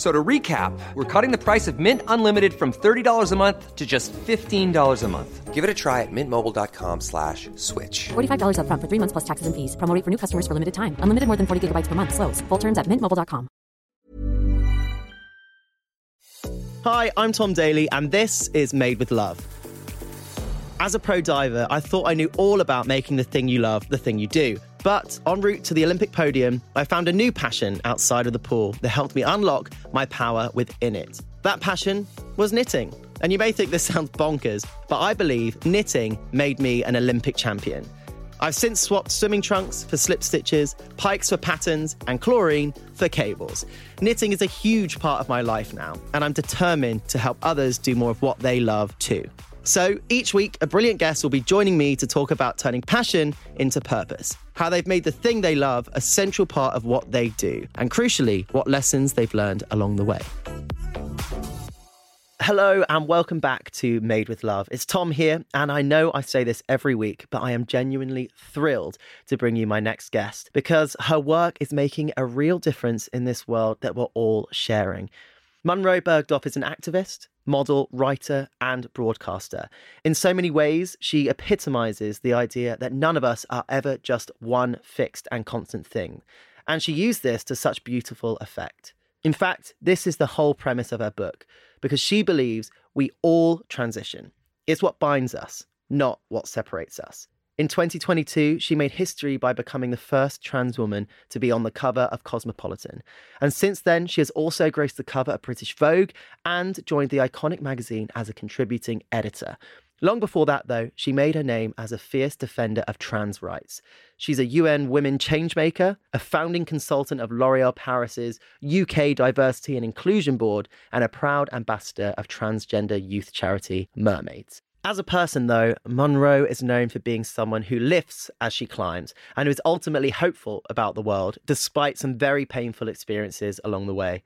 F- So to recap, we're cutting the price of Mint Unlimited from $30 a month to just $15 a month. Give it a try at mintmobile.com slash switch. $45 upfront for three months plus taxes and fees. Promo for new customers for limited time. Unlimited more than 40 gigabytes per month. Slows. Full terms at mintmobile.com. Hi, I'm Tom Daley, and this is Made with Love. As a pro diver, I thought I knew all about making the thing you love the thing you do. But en route to the Olympic podium, I found a new passion outside of the pool that helped me unlock my power within it. That passion was knitting. And you may think this sounds bonkers, but I believe knitting made me an Olympic champion. I've since swapped swimming trunks for slip stitches, pikes for patterns, and chlorine for cables. Knitting is a huge part of my life now, and I'm determined to help others do more of what they love too. So each week, a brilliant guest will be joining me to talk about turning passion into purpose, how they've made the thing they love a central part of what they do, and crucially, what lessons they've learned along the way. Hello and welcome back to Made with Love. It's Tom here, and I know I say this every week, but I am genuinely thrilled to bring you my next guest because her work is making a real difference in this world that we're all sharing. Munroe Bergdorf is an activist, model, writer, and broadcaster. In so many ways, she epitomizes the idea that none of us are ever just one fixed and constant thing. And she used this to such beautiful effect. In fact, this is the whole premise of her book, because she believes we all transition. It's what binds us, not what separates us. In 2022, she made history by becoming the first trans woman to be on the cover of Cosmopolitan. And since then, she has also graced the cover of British Vogue and joined the iconic magazine as a contributing editor. Long before that, though, she made her name as a fierce defender of trans rights. She's a UN Women Changemaker, a founding consultant of L'Oreal Paris's UK Diversity and Inclusion Board, and a proud ambassador of transgender youth charity Mermaids. As a person, though, Munroe is known for being someone who lifts as she climbs and who is ultimately hopeful about the world, despite some very painful experiences along the way.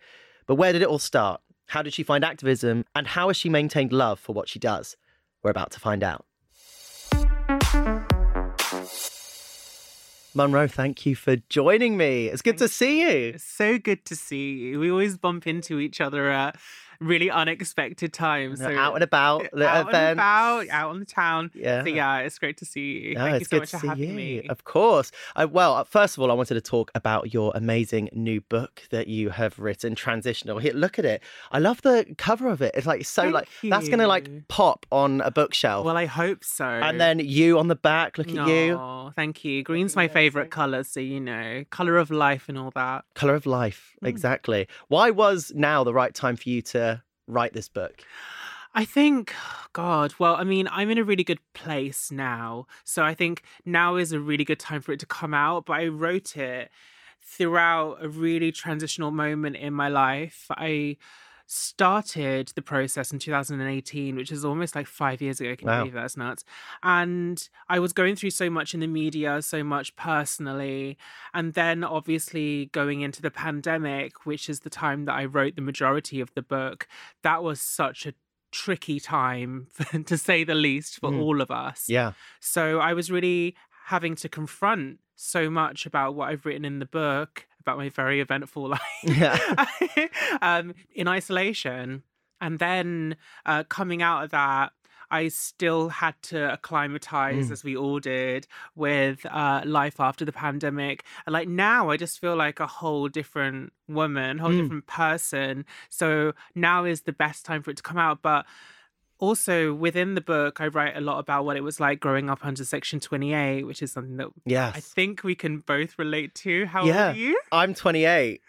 But where did it all start? How did she find activism? And how has she maintained love for what she does? We're about to find out. Munroe, thank you for joining me. It's good to see you. So good to see you. We always bump into each other at really unexpected times. So out and about, little out events. and about, out on the town. Yeah. So yeah, it's great to see you. No, Thank you so much for having you. me. Of course. I, well, uh, first of all, I wanted to talk about your amazing new book that you have written, Transitional. Here, look at it. I love the cover of it. It's like so Thank like that's gonna like pop on a bookshelf. Well, I hope so. and then you on the back. Look at you. Oh, thank you. Green's my favorite color, so you know, color of life and all that. Color of life. Mm. Exactly. Why was now the right time for you to write this book? I think, God, well, I mean, I'm in a really good place now. So I think now is a really good time for it to come out. But I wrote it throughout a really transitional moment in my life. I started the process in 2018, which is almost like five years ago. Can you Wow. believe that's nuts? And I was going through so much in the media, so much personally. And then obviously going into the pandemic, which is the time that I wrote the majority of the book, that was such a tricky time, to say the least, for Mm. all of us. Yeah. So I was really having to confront so much about what I've written in the book about my very eventful life Yeah. um, in isolation. And then uh, coming out of that, I still had to acclimatize, Mm. as we all did, with uh, life after the pandemic. And like now, I just feel like a whole different woman, whole Mm. different person. So now is the best time for it to come out. But also within the book, I write a lot about what it was like growing up under Section 28, which is something that Yes. I think we can both relate to. How Yeah. old are you? I'm 28.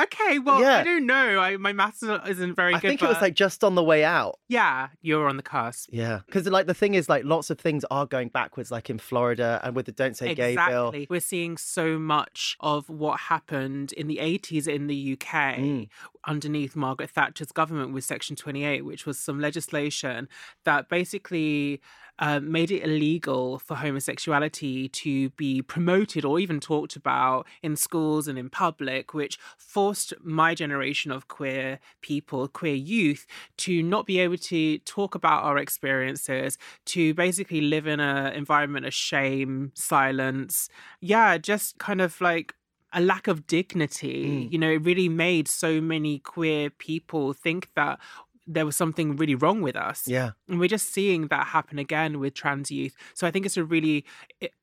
Okay, well, Yeah. I don't know. I, my maths isn't very I good. I think it was like just on the way out. yeah, you're on the cusp. Yeah. Because, like, the thing is, like, lots of things are going backwards, like in Florida and with the Don't Say Gay bill. We're seeing so much of what happened in the 80s in the UK Mm. underneath Margaret Thatcher's government with Section 28, which was some legislation that basically uh, made it illegal for homosexuality to be promoted or even talked about in schools and in public, which forced my generation of queer people, queer youth, to not be able to talk about our experiences, to basically live in an environment of shame, silence. Yeah, just kind of like a lack of dignity. Mm. You know, it really made so many queer people think that there was something really wrong with us. Yeah. And we're just seeing that happen again with trans youth. So I think it's a really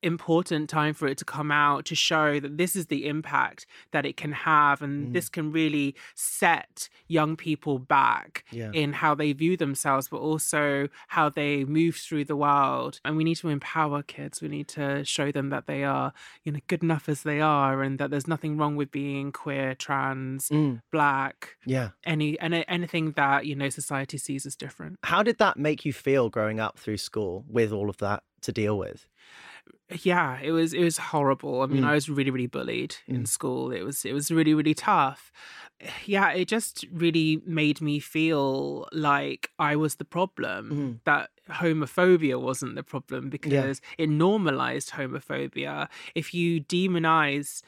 important time for it to come out to show that this is the impact that it can have. And Mm. this can really set young people back Yeah. in how they view themselves, but also how they move through the world. And we need to empower kids. We need to show them that they are, you know, good enough as they are and that there's nothing wrong with being queer, trans, Mm. black, Yeah. any, any anything that, you know, society sees as different. How did that make you feel growing up through school with all of that to deal with? yeah it was it was horrible i mean Mm. i was really really bullied in Mm. school it was it was really really tough yeah it just really made me feel like i was the problem Mm. that homophobia wasn't the problem because it normalized homophobia if you demonize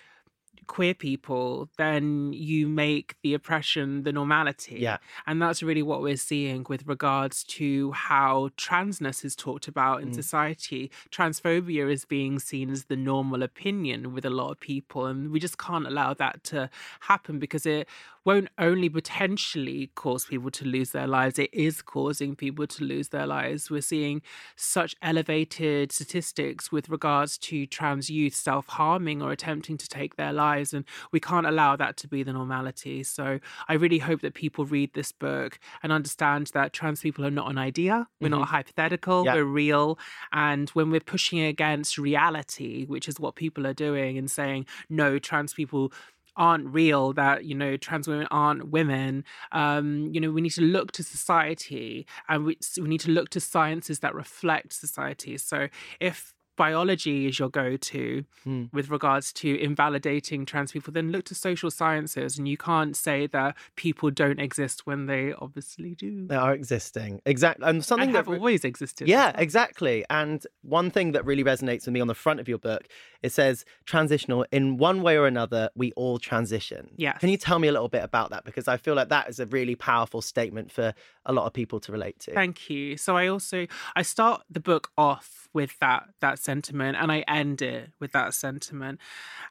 queer people then you make the oppression the normality Yeah. and that's really what we're seeing with regards to how transness is talked about in Mm. society. Transphobia is being seen as the normal opinion with a lot of people, and we just can't allow that to happen because it won't only potentially cause people to lose their lives, it is causing people to lose their lives. We're seeing such elevated statistics with regards to trans youth self harming or attempting to take their lives, and we can't allow that to be the normality. So I really hope that people read this book and understand that trans people are not an idea, we're not mm-hmm. hypothetical, Yeah. we're real. And when we're pushing against reality, which is what people are doing, and saying, no, trans people aren't real that you know trans women aren't women. Um you know we need to look to society and we, we need to look to sciences that reflect society. So if biology is your go-to Hmm. with regards to invalidating trans people then look to social sciences and you can't say that people don't exist when they obviously do They are existing. Exactly. And something and that have re- always existed Yeah, well. exactly. And one thing that really resonates with me on the front of your book, it says transitional in one way or another, we all transition. Yeah. Can you tell me a little bit about that? Because I feel like that is a really powerful statement for a lot of people to relate to. Thank you. So I also I start the book off with that that sentiment and I end it with that sentiment.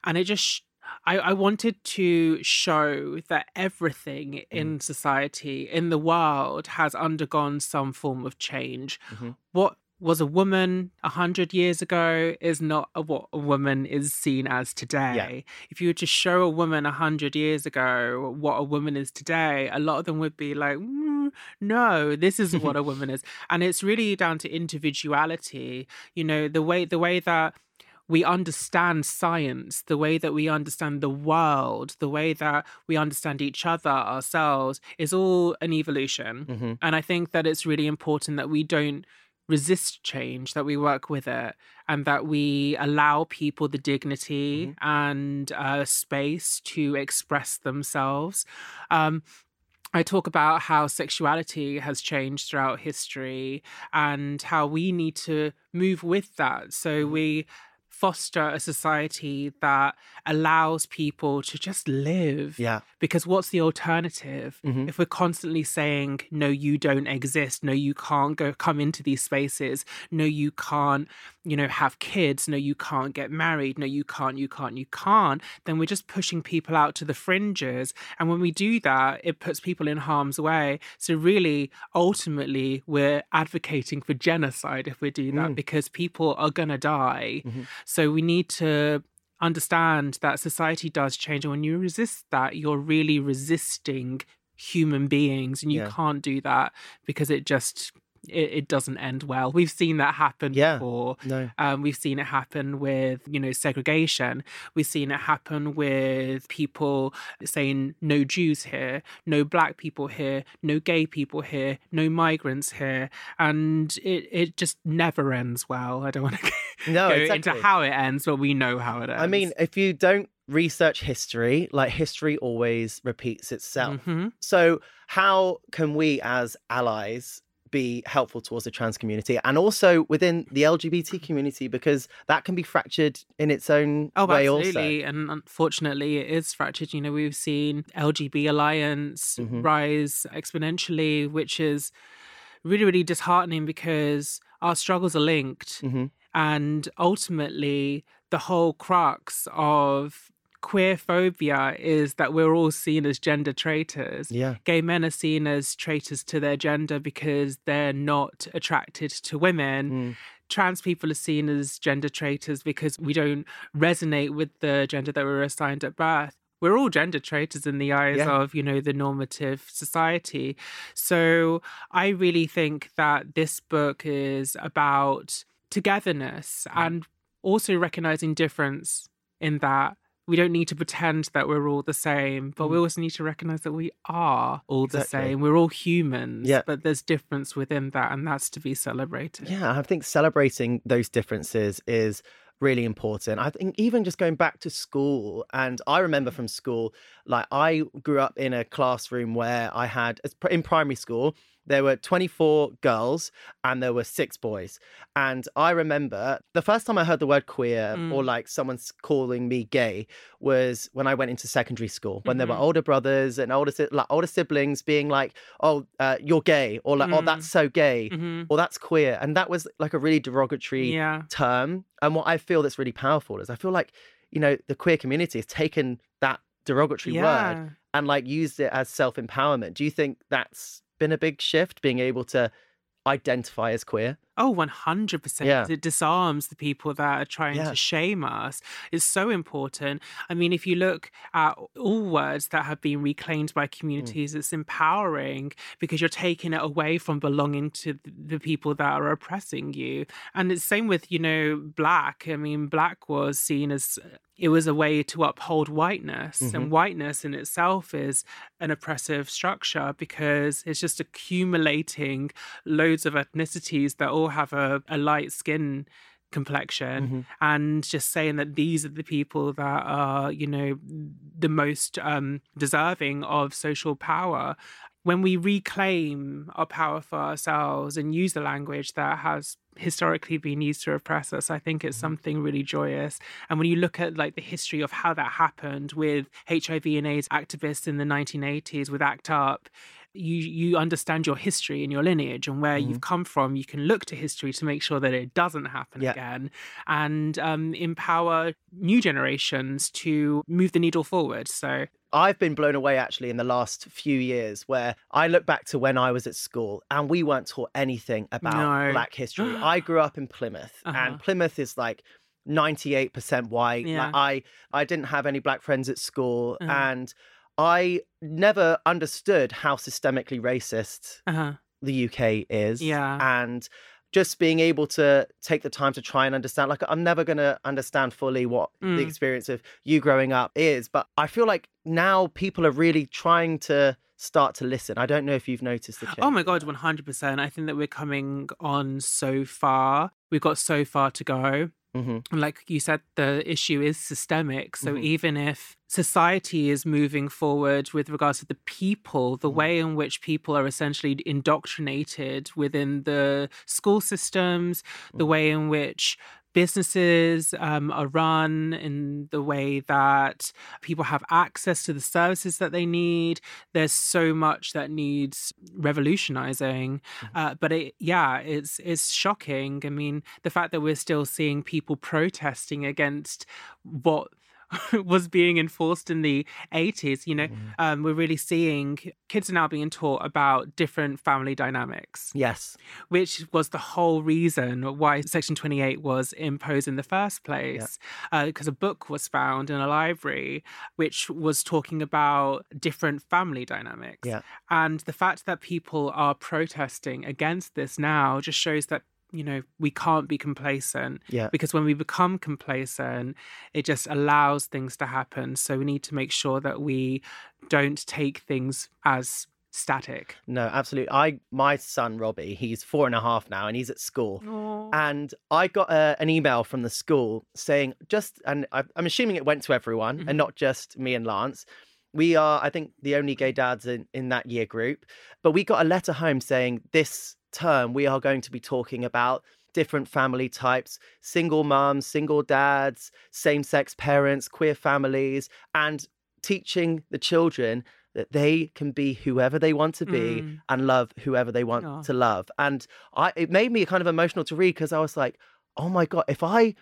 And it just I, I wanted to show that everything in society, in the world, has undergone some form of change. Mhm. What was a woman a hundred years ago is not a, what a woman is seen as today. If you were to show a woman a hundred years ago what a woman is today, a lot of them would be like, "Mm, no, this is what a woman is, and it's really down to individuality. You know, the way the way that we understand science, the way that we understand the world, the way that we understand each other, ourselves, is all an evolution. Mhm. And I think that it's really important that we don't resist change, that we work with it, and that we allow people the dignity and uh, space to express themselves. Um, I talk about how sexuality has changed throughout history and how we need to move with that. So we foster a society that allows people to just live. Yeah. Because what's the alternative? Mhm. If we're constantly saying, no, you don't exist, no, you can't go come into these spaces, no, you can't, you know, have kids, no, you can't get married, no, you can't, you can't, you can't, then we're just pushing people out to the fringes. And when we do that, it puts people in harm's way. So really, ultimately, we're advocating for genocide if we do that because people are gonna die. So we need to understand that society does change. And when you resist that, you're really resisting human beings. And you Yeah. can't do that because it just it, it doesn't end well. We've seen that happen Yeah. before. No. Um, we've seen it happen with, you know, segregation. We've seen it happen with people saying no Jews here, no black people here, no gay people here, no migrants here. And it, it just never ends well. I don't want to No, go exactly. into how it ends, but we know how it ends. I mean, if you don't research history, like history always repeats itself. Mhm. So, how can we as allies be helpful towards the trans community and also within the LGBT community because that can be fractured in its own Oh, way absolutely. also. And unfortunately, it is fractured. You know, we've seen LGB Alliance Mhm. rise exponentially, which is really, really disheartening because our struggles are linked. Mhm. And ultimately, the whole crux of queer phobia is that we're all seen as gender traitors. Yeah. Gay men are seen as traitors to their gender because they're not attracted to women Mm. trans people are seen as gender traitors because we don't resonate with the gender that we were assigned at birth. We're all gender traitors in the eyes Yeah. of, you know, the normative society. So I really think that this book is about togetherness and also recognizing difference in that we don't need to pretend that we're all the same, but we mm. also need to recognize that we are all the same. We're all humans, Yeah. but there's difference within that, and that's to be celebrated. Yeah, I think celebrating those differences is really important. I think even just going back to school, and I remember from school, like I grew up in a classroom where I had, in primary school, there were 24 girls and there were six boys. And I remember the first time I heard the word queer Mm. or like someone's calling me gay was when I went into secondary school, when there were Mhm. older brothers and older, like older siblings being like, oh, uh, you're gay, or like, oh, Mm. that's so gay hmm or that's queer. And that was like a really derogatory Yeah. term. And what I feel that's really powerful is I feel like, you know, the queer community has taken that derogatory word and like used it as self empowerment. Do you think that's been a big shift, being able to identify as queer? Oh, 100%. Yeah. It disarms the people that are trying Yeah. to shame us. It's so important. I mean, if you look at all words that have been reclaimed Mm. by communities, it's empowering because you're taking it away from belonging to the people that are oppressing you. And it's same with, you know, black. I mean, black was seen as it was a way to uphold whiteness Mhm. and whiteness in itself is an oppressive structure because it's just accumulating loads of ethnicities that all have a, a light skin complexion Mhm. and just saying that these are the people that are you know the most um, deserving of social power when we reclaim our power for ourselves and use the language that has historically been used to oppress us i think it's mm-hmm. something really joyous. And when you look at like the history of how that happened with hiv and aids activists in the 1980s with act up you you understand your history and your lineage and where you've come from you can look to history to make sure that it doesn't happen Yeah. again and um, empower new generations to move the needle forward so I've been blown away actually in the last few years where I look back to when I was at school and we weren't taught anything about No. black history. I grew up in Plymouth Uh-huh. and Plymouth is like 98% white. Yeah. Like I I didn't have any black friends at school Uh-huh. and I never understood how systemically racist uh-huh. the UK is. Yeah. And just being able to take the time to try and understand, like, I'm never going to understand fully what the Mm. experience of you growing up is. But I feel like now people are really trying to start to listen. I don't know if you've noticed the change. Oh my god, one hundred percent. I think that we're coming on so far. We've got so far to go. Hmm And like you said, the issue is systemic. So Mhm. even if society is moving forward with regards to the people, the Mhm. way in which people are essentially indoctrinated within the school systems, the way in which businesses um, are run in the way that people have access to the services that they need. There's so much that needs revolutionizing. Uh, but it, yeah, it's it's shocking. I mean, the fact that we're still seeing people protesting against what was being enforced in the 80s. You know, Mm. um, we're really seeing kids are now being taught about different family dynamics, Yes. which was the whole reason why Section 28 was imposed in the first place. Because a book was found in a library which was talking about different family dynamics. Yeah. And the fact that people are protesting against this now just shows that. You know, we can't be complacent Yeah. because when we become complacent, it just allows things to happen. So we need to make sure that we don't take things as static. No, absolutely. I my son Robbie, he's four and a half now, and he's at school. And I got a, an email from the school saying just, and I, I'm assuming it went to everyone and mm-hmm. not just me and Lance. We are, I think, the only gay dads in, in that year group. But we got a letter home saying this term we are going to be talking about different family types single moms, single dads, same sex parents, queer families, and teaching the children that they can be whoever they want to be Mm. and love whoever they want Yeah. to love. And I it made me kind of emotional to read because I was like, oh my God, if I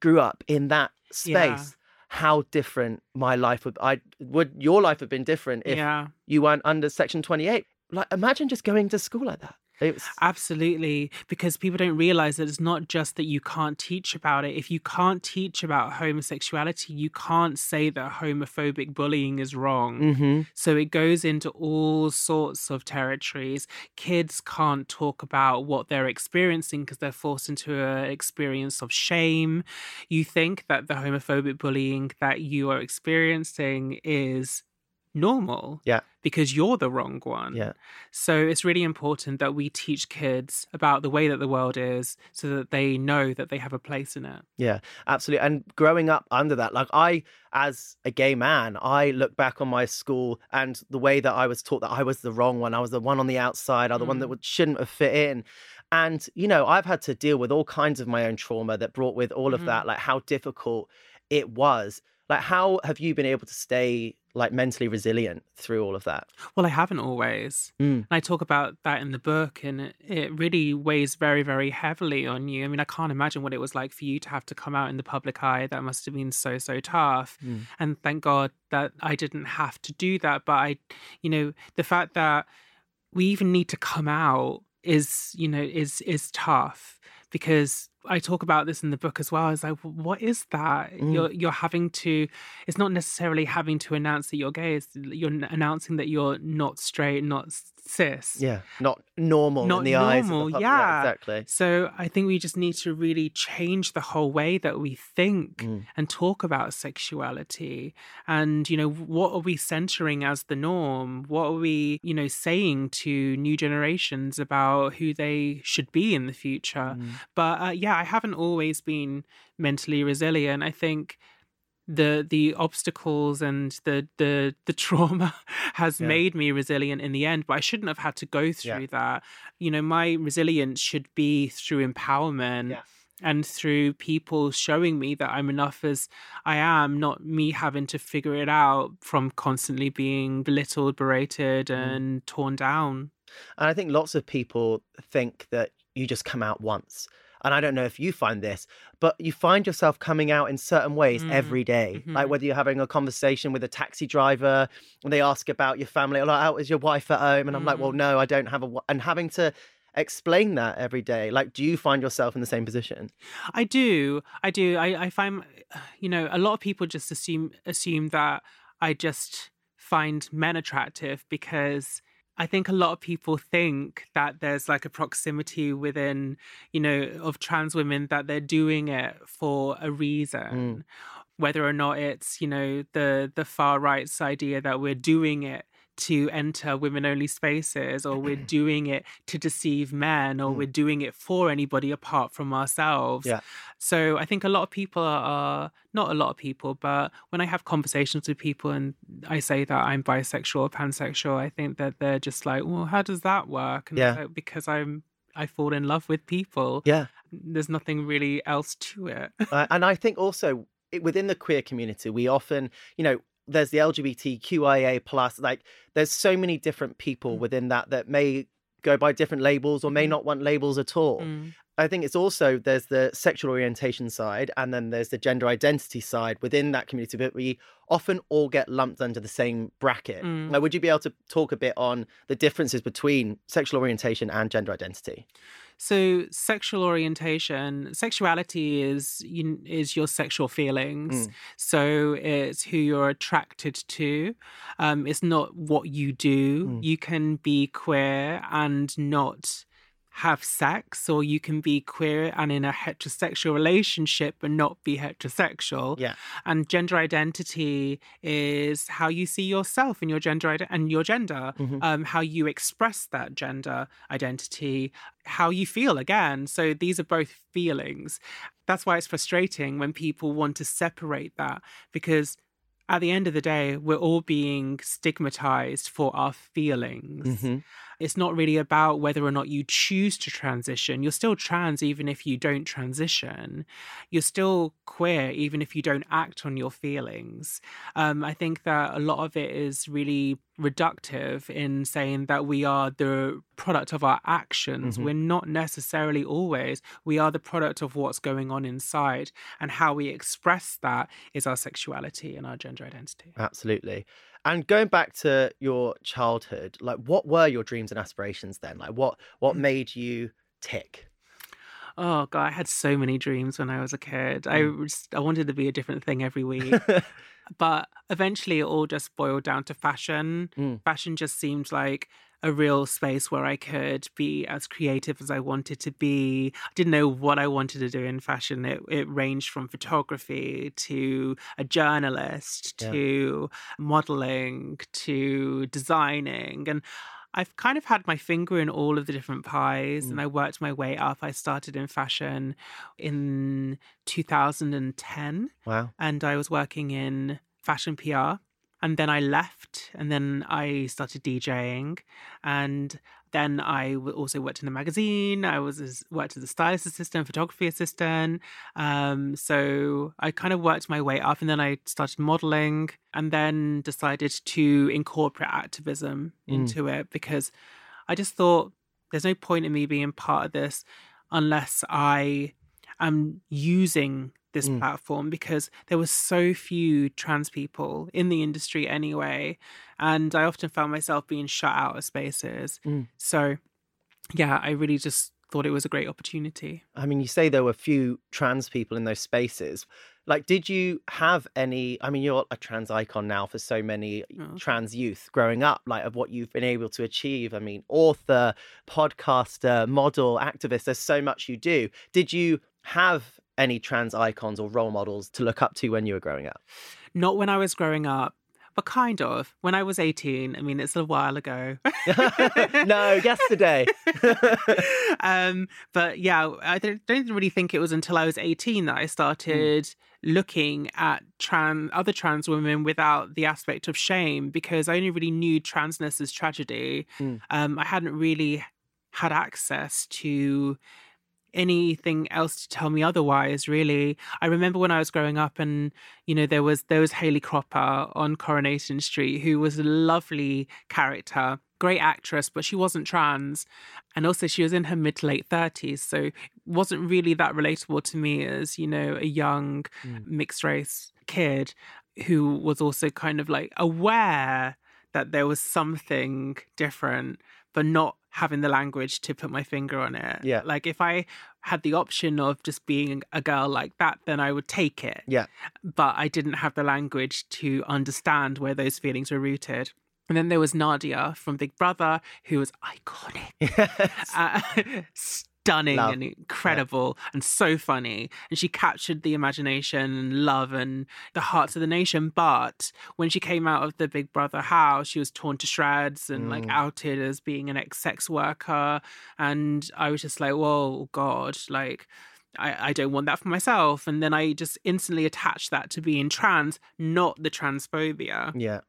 grew up in that space, Yeah. how different my life would I would your life have been different if yeah, you weren't under section 28. Like imagine just going to school like that. It's absolutely. Because people don't realize that it's not just that you can't teach about it. If you can't teach about homosexuality, you can't say that homophobic bullying is wrong. Mhm. So it goes into all sorts of territories. Kids can't talk about what they're experiencing because they're forced into an experience of shame. You think that the homophobic bullying that you are experiencing is normal Yeah. because you're the wrong one. Yeah. So it's really important that we teach kids about the way that the world is so that they know that they have a place in it. Yeah, absolutely. And growing up under that, like I, as a gay man, I look back on my school and the way that I was taught that I was the wrong one. I was the one on the outside, or the one that Mm. shouldn't have fit in. And, you know, I've had to deal with all kinds of my own trauma that brought with all of Mhm. that, like how difficult it was. Like, how have you been able to stay like mentally resilient through all of that? Well, I haven't always. Mm. And I talk about that in the book, and it, it really weighs very, very heavily on you. I mean, I can't imagine what it was like for you to have to come out in the public eye. That must have been so, so tough. Mm. And thank God that I didn't have to do that. But I, you know, the fact that we even need to come out is, you know, is is tough because I talk about this in the book as well. It's like, what is that? Mm. You're you're having to. It's not necessarily having to announce that you're gay. It's you're announcing that you're not straight, not cis. Yeah, not normal in Not the eyes. Of normal, the pub- yeah. exactly. So I think we just need to really change the whole way that we think Mm. and talk about sexuality. And, you know, what are we centering as the norm? What are we, you know, saying to new generations about who they should be in the future? Mm. But uh, yeah, I haven't always been mentally resilient. I think the the obstacles and the the the trauma has Yeah. made me resilient in the end but i shouldn't have had to go through Yeah. that you know my resilience should be through empowerment Yeah. and through people showing me that i'm enough as i am not me having to figure it out from constantly being belittled berated Mm. and torn down And I think lots of people think that you just come out once. And I don't know if you find this, but you find yourself coming out in certain ways Mm, every day. Like mhm. whether you're having a conversation with a taxi driver and they ask about your family, or like, how is your wife at home? And I'm like, well, Mm. no, I don't have a wi-" And having to explain that every day. Like, do you find yourself in the same position? I do. I do. I, I find, you know, a lot of people just assume assume that I just find men attractive because I think a lot of people think that there's like a proximity within, you know, of trans women that they're doing it for a reason. Mm. Whether or not it's, you know, the the far right's idea that we're doing it to enter women only spaces or we're doing it to deceive men or Mm. we're doing it for anybody apart from ourselves. Yeah. So I think a lot of people are not a lot of people, but when I have conversations with people and I say that I'm bisexual or pansexual, I think that they're just like, well, how does that work? And Yeah. like, because I'm I fall in love with people. Yeah. There's nothing really else to it. uh, and I think also within the queer community, we often, you know, there's the LGBTQIA plus, like there's so many different people within that that may go by different labels or may Mhm. not want labels at all. Mm. I think it's also there's the sexual orientation side and then there's the gender identity side within that community, but we often all get lumped under the same bracket. Mm. Now, would you be able to talk a bit on the differences between sexual orientation and gender identity? So, sexual orientation, sexuality is you, is your sexual feelings. Mm. So it's who you're attracted to. Um, it's not what you do. Mm. You can be queer and not have sex, or you can be queer and in a heterosexual relationship but not be heterosexual. Yeah. And gender identity is how you see yourself and your gender ide- and your gender, Mhm. um, how you express that gender identity, how you feel again. So these are both feelings. That's why it's frustrating when people want to separate that because at the end of the day, we're all being stigmatized for our feelings. Mhm. It's not really about whether or not you choose to transition. You're still trans even if you don't transition. You're still queer even if you don't act on your feelings. Um, I think that a lot of it is really reductive in saying that we are the product of our actions. Mhm. We're not necessarily always. We are the product of what's going on inside, and how we express that is our sexuality and our gender identity. Absolutely. And going back to your childhood, like what were your dreams and aspirations then? Like what what made you tick? Oh god, I had so many dreams when I was a kid. I Mm. was, I wanted to be a different thing every week. but eventually it all just boiled down to fashion. Mm. Fashion just seemed like a real space where I could be as creative as I wanted to be. I didn't know what I wanted to do in fashion. It it ranged from photography to a journalist Yeah. to modeling to designing and I've kind of had my finger in all of the different pies and Mm. I worked my way up. I started in fashion in 2010 wow. and I was working in fashion PR. And then I left, and then I started DJing, and then I also worked in a magazine. I was worked as a stylist assistant, photography assistant. Um, so I kind of worked my way up, and then I started modeling, and then decided to incorporate activism Mm. into it because I just thought there's no point in me being part of this unless I am using this Mm. platform because there were so few trans people in the industry anyway. And I often found myself being shut out of spaces. Mm. So, yeah, I really just thought it was a great opportunity. I mean, you say there were few trans people in those spaces. Like, did you have any? I mean, you're a trans icon now for so many Oh. trans youth growing up, like, of what you've been able to achieve. I mean, author, podcaster, model, activist, there's so much you do. Did you have any trans icons or role models to look up to when you were growing up? Not when I was growing up, but kind of. When I was 18, I mean, it's a while ago. no, yesterday. um, but yeah, I don't, really think it was until I was 18 that I started looking at trans other trans women without the aspect of shame because I only really knew transness as tragedy. Mm. Um, I hadn't really had access to anything else to tell me otherwise really. I remember when i was growing up and you know there was there was hayley cropper on coronation street who was a lovely character great actress but she wasn't trans. And also she was in her mid to late 30s so it wasn't really that relatable to me as you know a young Mm. mixed race kid who was also kind of like aware that there was something different but not having the language to put my finger on it Yeah. like if i had the option of just being a girl like that then i would take it Yeah. but I didn't have the language to understand where those feelings were rooted. And then there was Nadia from Big Brother, who was iconic, Yes. uh, stunning Love. and incredible, and so funny. And she captured the imagination and love and the hearts of the nation. But when she came out of the Big Brother house, she was torn to shreds and like Mm. outed as being an ex sex worker. And I was just like, whoa, God, like. I, I don't want that for myself. And then I just instantly attached that to being trans, not the transphobia. yeah.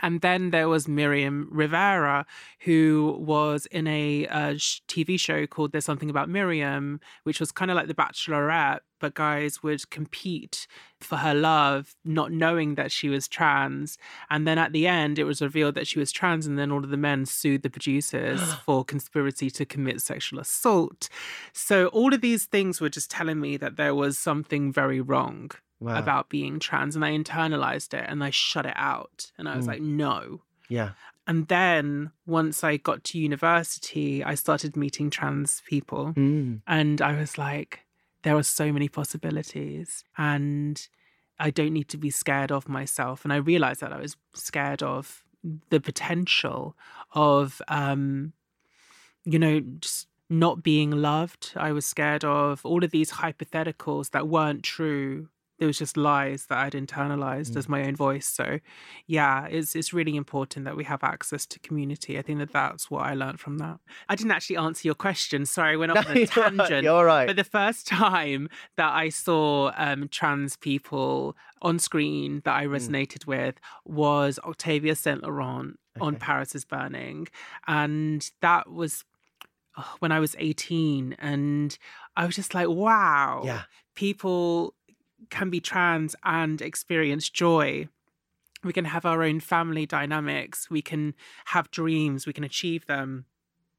And then there was Miriam Rivera, who was in a, uh TV show called There's Something About Miriam, which was kind of like The Bachelorette, but guys would compete for her love, not knowing that she was trans. And then at the end, it was revealed that she was trans, and then all of the men sued the producers for conspiracy to commit sexual assault. So all of these things were just telling me that there was something very wrong Wow. about being trans and I internalized it and I shut it out and I was Mm. like no Yeah. and then once I got to university I started meeting trans people Mm. and I was like there are so many possibilities and I don't need to be scared of myself and I realized that I was scared of the potential of um you know just not being loved I was scared of all of these hypotheticals that weren't true there was just lies that I'd internalized as my own voice. So, yeah, it's it's really important that we have access to community. I think that that's what I learned from that. I didn't actually answer your question. Sorry, I went off on a You're right, tangent. you're right. But the first time that I saw um, trans people on screen that I Mm. resonated with was Octavia Saint Laurent on Paris is Burning, and that was when I was eighteen, and I was just like, wow, Yeah. people can be trans and experience joy. We can have our own family dynamics. We can have dreams. We can achieve them.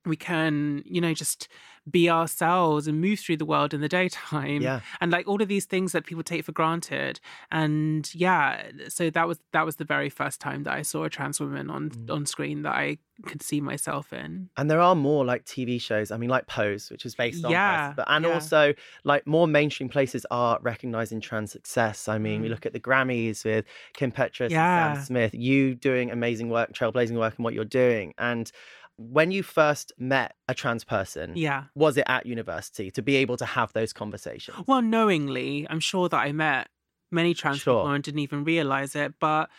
We can, you know, just be ourselves and move through the world in the daytime. Yeah. And like all of these things that people take for granted. And yeah, so that was that was the very first time that I saw a trans woman on Mm. on screen that I could see myself in. And there are more like TV shows. I mean, like Pose, which is based on Yeah, but and yeah. also like more mainstream places are recognizing trans success. I mean, we Mm. look at the Grammys with Kim Petras Yeah. and Sam Smith. You doing amazing work, trailblazing work, in what you're doing. And when you first met a trans person, Yeah. was it at university to be able to have those conversations? Well, knowingly, I'm sure that I met many trans Sure. people and didn't even realize it, but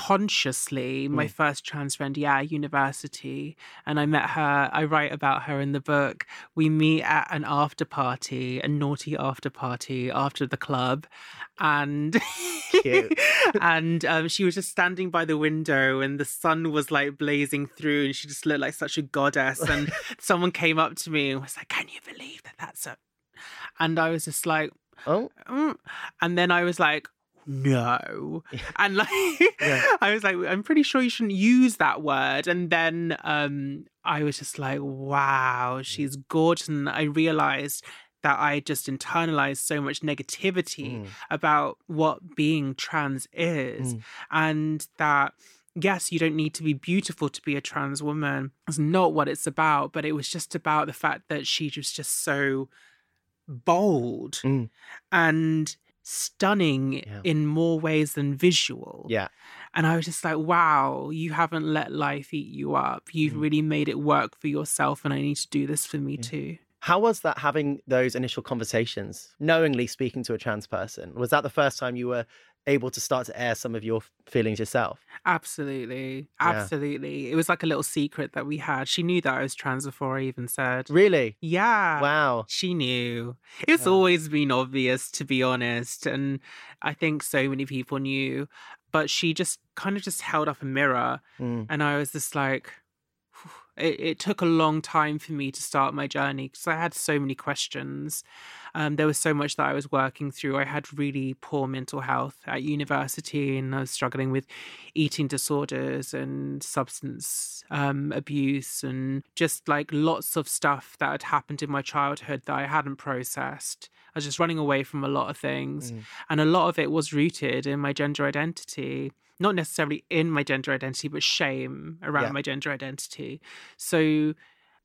consciously, my Mm. first trans friend, yeah, university, and I met her. I write about her in the book. We meet at an after party, a naughty after party after the club, and and um, she was just standing by the window, and the sun was like blazing through, and she just looked like such a goddess. And someone came up to me and was like, "Can you believe that that's a?" And I was just like, oh, mm. and then I was like, no. And like Yeah. I was like, I'm pretty sure you shouldn't use that word. And then um I was just like, wow, she's gorgeous. And I realized that I just internalized so much negativity Mm. about what being trans is. Mm. And that yes, you don't need to be beautiful to be a trans woman. It's not what it's about, but it was just about the fact that she was just so bold Mm. and stunning Yeah. in more ways than visual. yeah. And I was just like, wow, you haven't let life eat you up. You've Mm. really made it work for yourself. And I need to do this for me too. How was that having those initial conversations, knowingly speaking to a trans person? Was that the first time you were able to start to air some of your feelings yourself? Absolutely. Yeah. Absolutely. It was like a little secret that we had. She knew that I was trans before I even said. Really? Yeah. Wow. She knew. It's Yeah. always been obvious, to be honest. And I think so many people knew. But she just kind of just held up a mirror. Mm. And I was just like, it, it took a long time for me to start my journey because I had so many questions. Um, there was so much that I was working through. I had really poor mental health at university, and I was struggling with eating disorders and substance um, abuse, and just like lots of stuff that had happened in my childhood that I hadn't processed. I was just running away from a lot of things, Mm. and a lot of it was rooted in my gender identity. Not necessarily in my gender identity, but shame around Yeah. my gender identity. So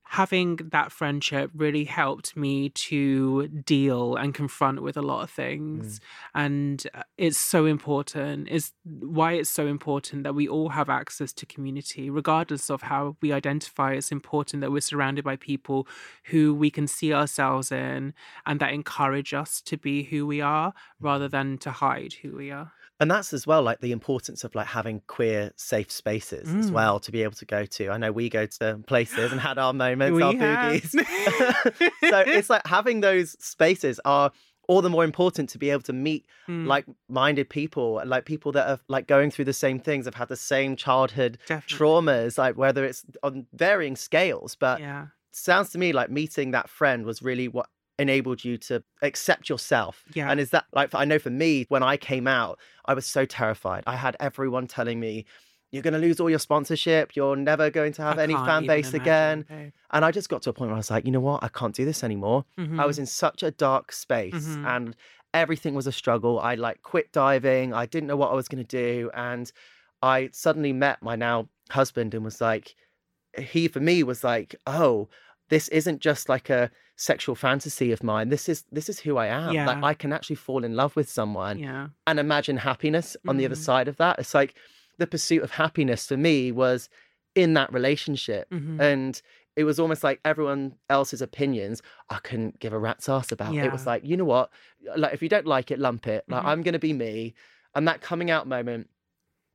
having that friendship really helped me to deal and confront with a lot of things. And uh, it's so important is why it's so important that we all have access to community regardless of how we identify. It's important that we're surrounded by people who we can see ourselves in and that encourage us to be who we are rather than to hide who we are And that's as well like the importance of like having queer safe spaces as Mm. well to be able to go to. I know we go to places and had our moments, our boogies. so it's like having those spaces are all the more important to be able to meet Mm, like-minded people, like people that are like going through the same things, have had the same childhood definitely. traumas, like whether it's on varying scales. But Yeah. sounds to me like meeting that friend was really what enabled you to accept yourself. Yeah. And is that like I know for me when I came out, I was so terrified. I had everyone telling me you're going to lose all your sponsorship. You're never going to have I any fan base again. imagine, And I just got to a point where I was like, you know what? I can't do this anymore. babe. I was Mhm. in such a dark space Mhm. and everything was a struggle. I like quit diving. I didn't know what I was going to do. And I suddenly met my now husband and was like, he for me was like, oh, this isn't just like a sexual fantasy of mine. This is this is who I am. Like I can actually fall in love with someone yeah. and imagine happiness on the other Mhm. side of that. It's like the pursuit of happiness for me was in that relationship. Mhm. And it was almost like everyone else's opinions I couldn't give a rat's ass about. It was like, you know what? Like if you don't like it, lump it. Like Mhm. I'm gonna be me. And that coming out moment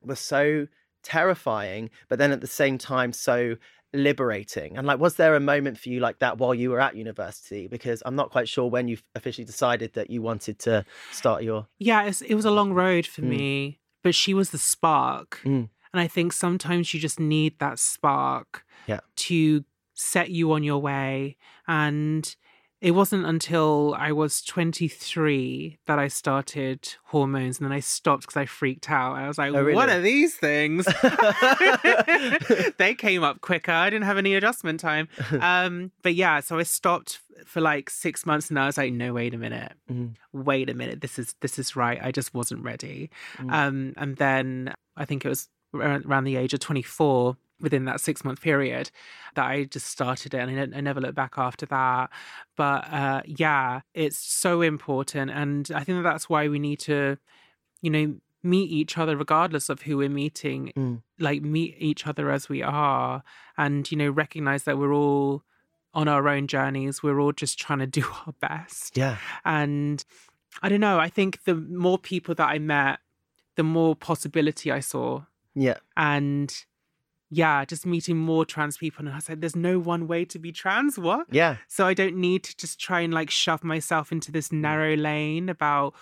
was so terrifying, but then at the same time so liberating. And like was there a moment for you like that while you were at university? Because I'm not quite sure when you officially decided that you wanted to start your Yeah, it's, it was a long road for Mm. me, but she was the spark. Mm. And I think sometimes you just need that spark Yeah. to set you on your way. And it wasn't until I was 23 that I started hormones and then I stopped because I freaked out. I was like, Oh, what are these things? they came up quicker. I didn't have any adjustment time. Um, but yeah, so I stopped for like six months and I was like, no, wait a minute. Mhm. Wait a minute. This is this is right. I just wasn't ready. Mm. Um, and then I think it was around around the age of 24 within that six month period that I just started it and I, I never looked back after that. But uh, yeah, it's so important. And I think that that's why we need to, you know, meet each other regardless of who we're meeting, Mm. like meet each other as we are and, you know, recognize that we're all on our own journeys. We're all just trying to do our best. Yeah. And I don't know, I think the more people that I met, the more possibility I saw. Yeah. And yeah, just meeting more trans people. And I was like, there's no one way to be trans. What? Yeah. So I don't need to just try and like shove myself into this narrow lane about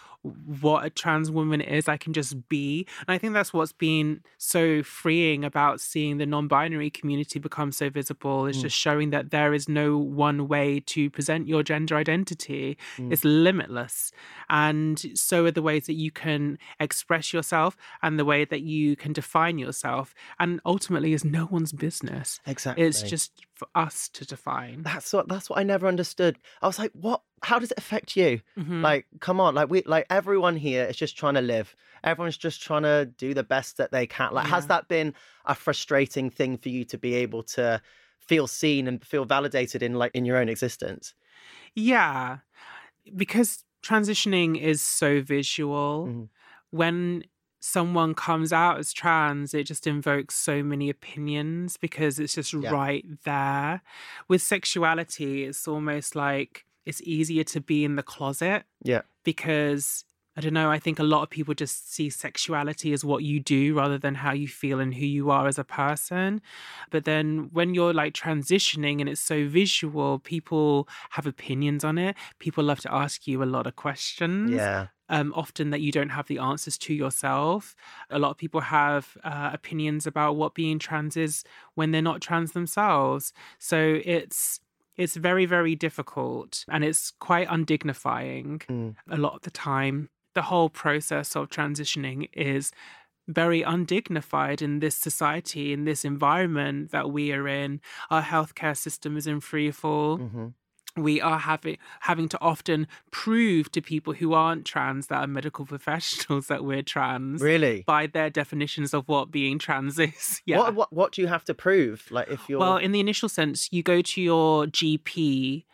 what a trans woman is. I can just be. And I think that's what's been so freeing about seeing the non binary community become so visible. It's Mm. just showing that there is no one way to present your gender identity, Mm. it's limitless. And so are the ways that you can express yourself and the way that you can define yourself. And ultimately, is no one's business. Exactly. It's just for us to define. that's what that's what I never understood. I was like, what? How does it affect you? Mhm. Like, come on, like we like everyone here is just trying to live. Everyone's just trying to do the best that they can. Like, has that been a frustrating thing for you to be able to feel seen and feel validated in like in your own existence? Yeah, because transitioning is so visual. Mhm. When someone comes out as trans, it just invokes so many opinions because it's just Yeah. right there. With sexuality, it's almost like it's easier to be in the closet Yeah. because I don't know, I think a lot of people just see sexuality as what you do rather than how you feel and who you are as a person. But then when you're like transitioning and it's so visual, people have opinions on it. People love to ask you a lot of questions Yeah. um, often that you don't have the answers to yourself. A lot of people have uh, opinions about what being trans is when they're not trans themselves. So it's it's very very difficult and it's quite undignifying Mm. a lot of the time. The whole process of transitioning is very undignified in this society, in this environment that we are in. Our healthcare system is in free fall hmm we are having having to often prove to people who aren't trans that are medical professionals that we're trans Really? by their definitions of what being trans is. Yeah. What, what what do you have to prove? Like if you're Well, in the initial sense, you go to your GP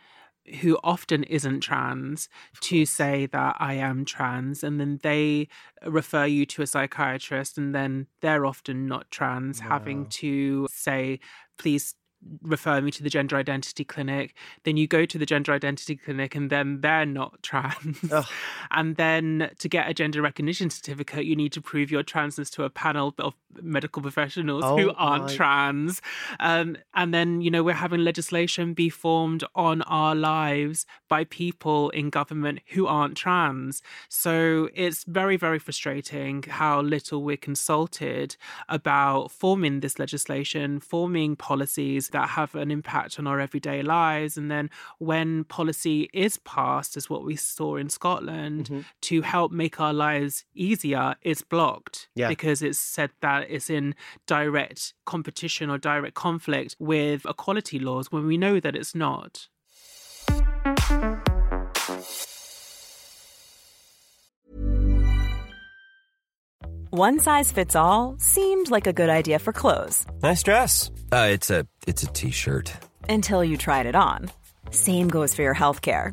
who often isn't trans to say that I am trans and then they refer you to a psychiatrist and then they're often not trans having to say please refer me to the gender identity clinic. Then you go to the gender identity clinic and then they're not trans. Ugh. And then to get a gender recognition certificate, you need to prove your transness to a panel of medical professionals who Oh aren't my- trans. Um, and then, you know, we're having legislation be formed on our lives by people in government who aren't trans. So it's very, very frustrating how little we're consulted about forming this legislation, forming policies that have an impact on our everyday lives. And then when policy is passed, as what we saw in Scotland, Mm-hmm. to help make our lives easier, it's blocked Yeah. because it's said that it's in direct competition or direct conflict with equality laws when we know that it's not. One size fits all seemed like a good idea for clothes Nice dress. Uh, it's a it's a t-shirt. until you tried it on. Same goes for your healthcare.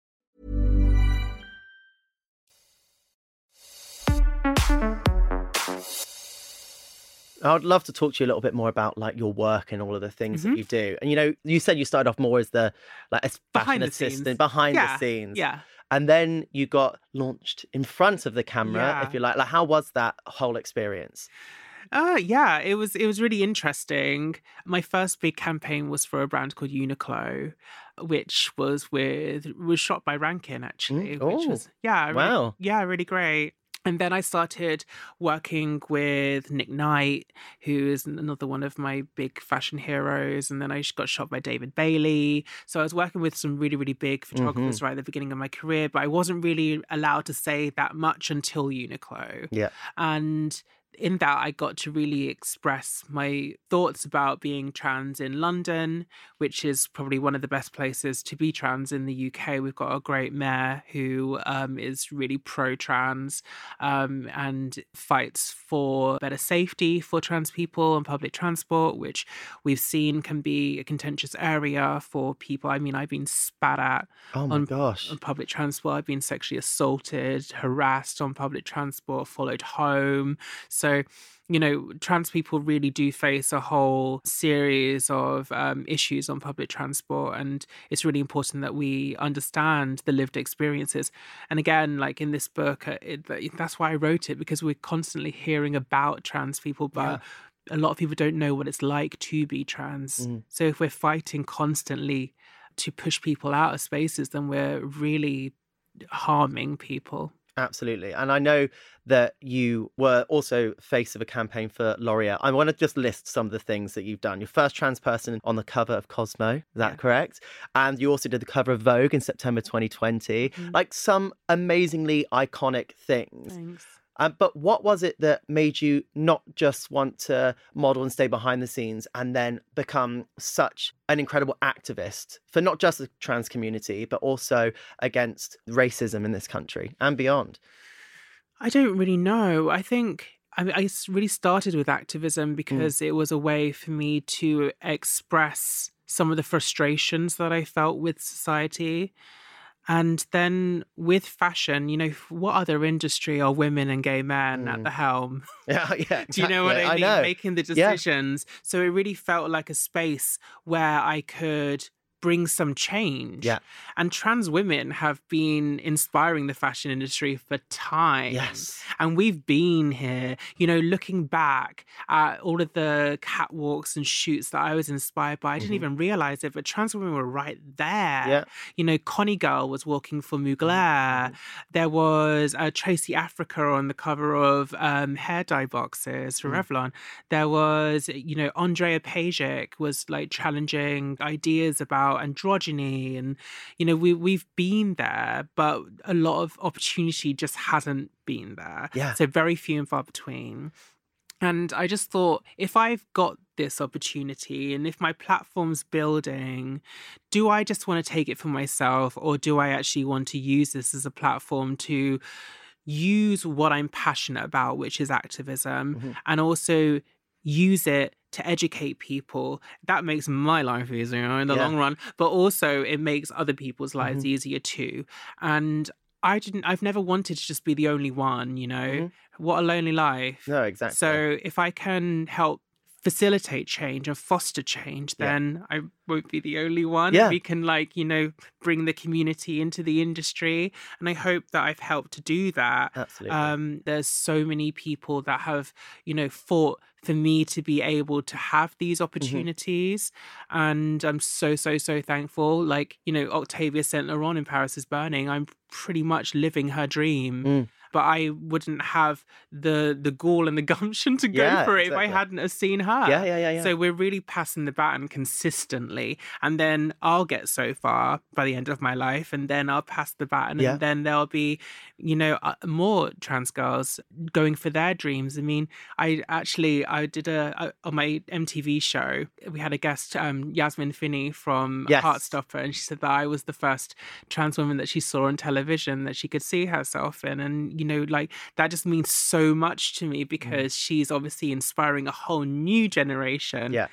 I would love to talk to you a little bit more about like your work and all of the things Mm-hmm. that you do. And you know, you said you started off more as the like as fashion Behind assistant scenes. behind Yeah, the scenes. yeah. And then you got launched in front of the camera, Yeah. if you like. Like how was that whole experience? Uh yeah, it was it was really interesting. My first big campaign was for a brand called Uniqlo, which was with was shot by Rankin actually, Mm, which oh, was yeah, wow. yeah, really great. And then I started working with Nick Knight, who is another one of my big fashion heroes. And then I got shot by David Bailey. So I was working with some really, really big photographers Mm-hmm. right at the beginning of my career, but I wasn't really allowed to say that much until Uniqlo. Yeah. And in that, I got to really express my thoughts about being trans in London, which is probably one of the best places to be trans in the UK. We've got a great mayor who um, is really pro trans um, and fights for better safety for trans people on public transport, which we've seen can be a contentious area for people. I mean, I've been spat at Oh on, gosh. on public transport. I've been sexually assaulted, harassed on public transport, followed home. So, you know, trans people really do face a whole series of um, issues on public transport. And it's really important that we understand the lived experiences. And again, like in this book, uh, it, that's why I wrote it, because we're constantly hearing about trans people, but a lot of people don't know what it's like to be trans. So if we're fighting constantly to push people out of spaces, then we're really harming people. Absolutely. And I know that you were also face of a campaign for L'Oreal. I want to just list some of the things that you've done. Your first trans person on the cover of Cosmo, is that Yeah. correct? And you also did the cover of Vogue in September 2020. Mm-hmm. Like some amazingly iconic things. Thanks. Um, but what was it that made you not just want to model and stay behind the scenes and then become such an incredible activist for not just the trans community, but also against racism in this country and beyond? I don't really know. I think I mean, I really started with activism because it was a way for me to express some of the frustrations that I felt with society. And then with fashion, you know, what other industry are women and gay men at mm. the helm? Yeah, yeah. Do you know what exactly. I mean? know. Making the Yeah. decisions. So it really felt like a space where I could bring some change. Yeah. And trans women have been inspiring the fashion industry for time. Yes. And we've been here, you know, looking back at all of the catwalks and shoots that I was inspired by. I didn't even realize it, but trans women were right there. Mm-hmm. Yeah. You know, Connie Girl was walking for Mm-hmm. Mugler. There was uh, Tracey Africa on the cover of um, hair dye boxes for Mm. Revlon. There was, you know, Andreja Pejić was like challenging ideas about androgyny, and you know, we we've been there, but a lot of opportunity just hasn't been there. Yeah. So very few and far between. And I just thought, if I've got this opportunity and if my platform's building, do I just want to take it for myself or do I actually want to use this as a platform to use what I'm passionate about, which is activism, Mhm. and also use it to educate people? That makes my life easier in the Yeah. long run, but also it makes other people's lives easier too. And I didn't, I've never wanted to just be the only one, you know? Mhm. What a lonely life. No, exactly. So if I can help facilitate change and foster change, Yeah. then I won't be the only one. Yeah. We can like, you know, bring the community into the industry. And I hope that I've helped to do that. Absolutely. Um, there's so many people that have, you know, fought for me to be able to have these Mm-hmm. opportunities. And I'm so, so, so thankful. Like, you know, Octavia St. Laurent in Paris is Burning. I'm pretty much living her dream. Mm. But I wouldn't have the the gall and the gumption to go Yeah, for it if I hadn't have seen her. yeah, yeah, yeah, yeah. So we're really passing the baton consistently. And then I'll get so far by the end of my life, and then I'll pass the baton, Yeah. and then there'll be, you know, uh, more trans girls going for their dreams. I mean, I actually I did a, a on my MTV show. We had a guest, um, Yasmin Finney from Yes. Heartstopper, and she said that I was the first trans woman that she saw on television that she could see herself in, and you know, like that just means so much to Mm. me because she's obviously inspiring a whole new generation. Yeah.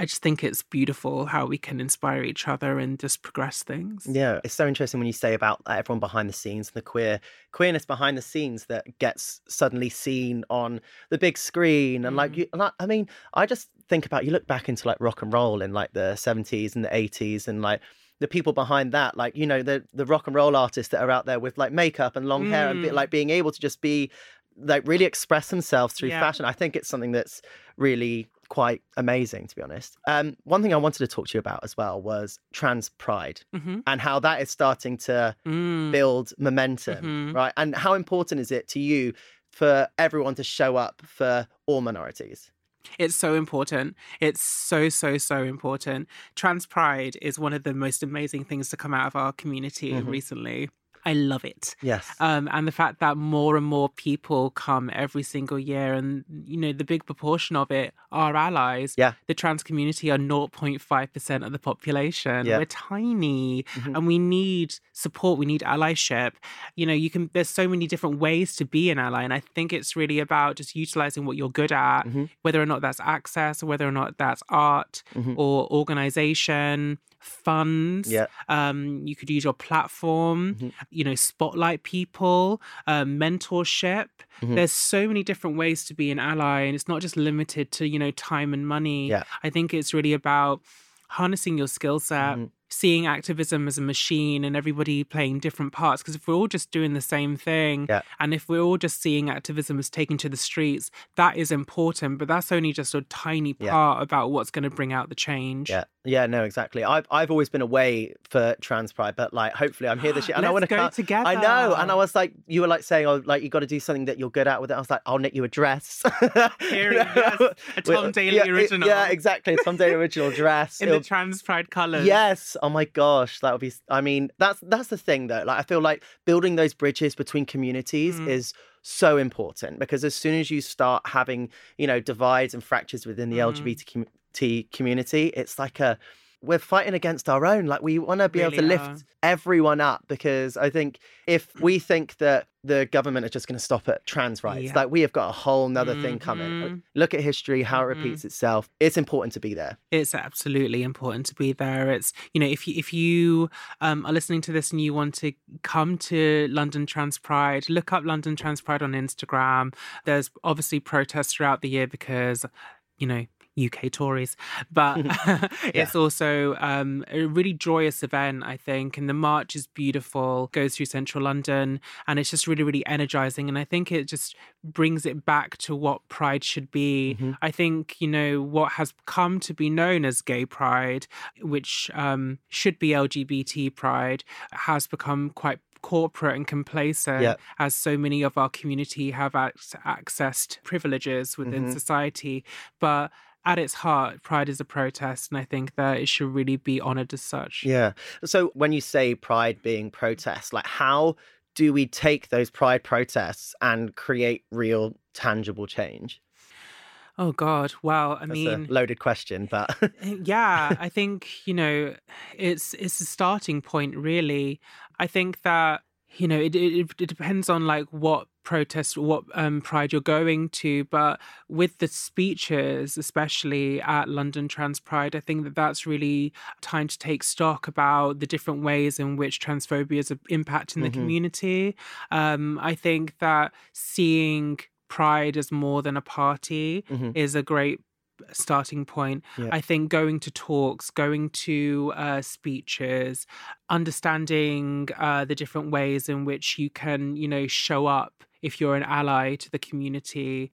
I just think it's beautiful how we can inspire each other and just progress things. Yeah, it's so interesting when you say about everyone behind the scenes and the queer queerness behind the scenes that gets suddenly seen on the big screen and like Mm. you. And I, I mean, I just think about you look back into like rock and roll in like the seventies and the eighties and like the people behind that, like you know the the rock and roll artists that are out there with like makeup and long hair and be, Mm. like being able to just be like really express themselves through Yeah. fashion. I think it's something that's really quite amazing to be honest. Um, one thing I wanted to talk to you about as well was trans pride hmm and how that is starting to Mm. build momentum, Mhm. right? And how important is it to you for everyone to show up for all minorities? It's so important. It's so, so, so important. Trans Pride is one of the most amazing things to come out of our community Mhm. recently. I love it. Yes. Um, and the fact that more and more people come every single year, and you know, the big proportion of it are allies. Yeah. The trans community are 0.5% of the population. Yeah. We're tiny Mhm. and we need support. We need allyship. You know, you can, there's so many different ways to be an ally. And I think it's really about just utilizing what you're good at, Mhm. whether or not that's access or whether or not that's art Mhm. or organization. Funds. Yeah. Um, you could use your platform, Mhm. you know, spotlight people, um, mentorship. Mhm. There's so many different ways to be an ally, and it's not just limited to, you know, time and money. Yeah. I think it's really about harnessing your skill set, Mhm. Seeing activism as a machine and everybody playing different parts. Because if we're all just doing the same thing, Yeah. and if we're all just seeing activism as taken to the streets, that is important, but that's only just a tiny Yeah. part about what's going to bring out the change. Yeah, yeah, no, exactly. I've I've always been away for trans pride, but like, hopefully, I'm here this year, and I want to go come together. I know, and I was like, you were like saying, oh, like you got to do something that you're good at with it. I was like, I'll knit you a dress. Here, yes, a Tom Daley yeah, it- original. Yeah, exactly, Tom Daley original dress. In It'll- the trans pride colours. Yes. Oh my gosh, that would be. I mean, that's that's the thing though. Like, I feel like building those bridges between communities Mm. is so important because as soon as you start having, you know, divides and fractures within the Mm. LGBT community, it's like a we're fighting against our own. Like we want to be able to Really lift are. everyone up because I think if we think that the government is just going to stop at trans rights, Yeah. like we have got a whole nother thing coming. Mhm. Look at history, how it Mhm. repeats itself. It's important to be there. It's absolutely important to be there. It's you know if you if you um, are listening to this and you want to come to London Trans Pride, look up London Trans Pride on Instagram. There's obviously protests throughout the year because you know UK Tories, but it's also um, a really joyous event, I think. And the march is beautiful, goes through central London, and it's just really, really energizing. And I think it just brings it back to what Pride should be. Mm-hmm. I think, you know, what has come to be known as gay pride, which um, should be LGBT pride, has become quite corporate and complacent Yeah. as so many of our community have ac- accessed privileges within Mhm. society but at its heart pride is a protest and i think that it should really be honored as such Yeah. So when you say pride being protest, like how do we take those pride protests and create real tangible change? oh god well i That's mean a loaded question, but eh, yeah i think you know it's it's a starting point really i think that you know it, it, it depends on like what protest what um pride you're going to but with the speeches especially at london trans pride i think that that's really time to take stock about the different ways in which transphobia is impacting the Mhm. community um i think that seeing pride as more than a party Mhm. is a great starting point. Yeah. I think going to talks, going to uh, speeches, understanding uh, the different ways in which you can, you know, show up if you're an ally to the community.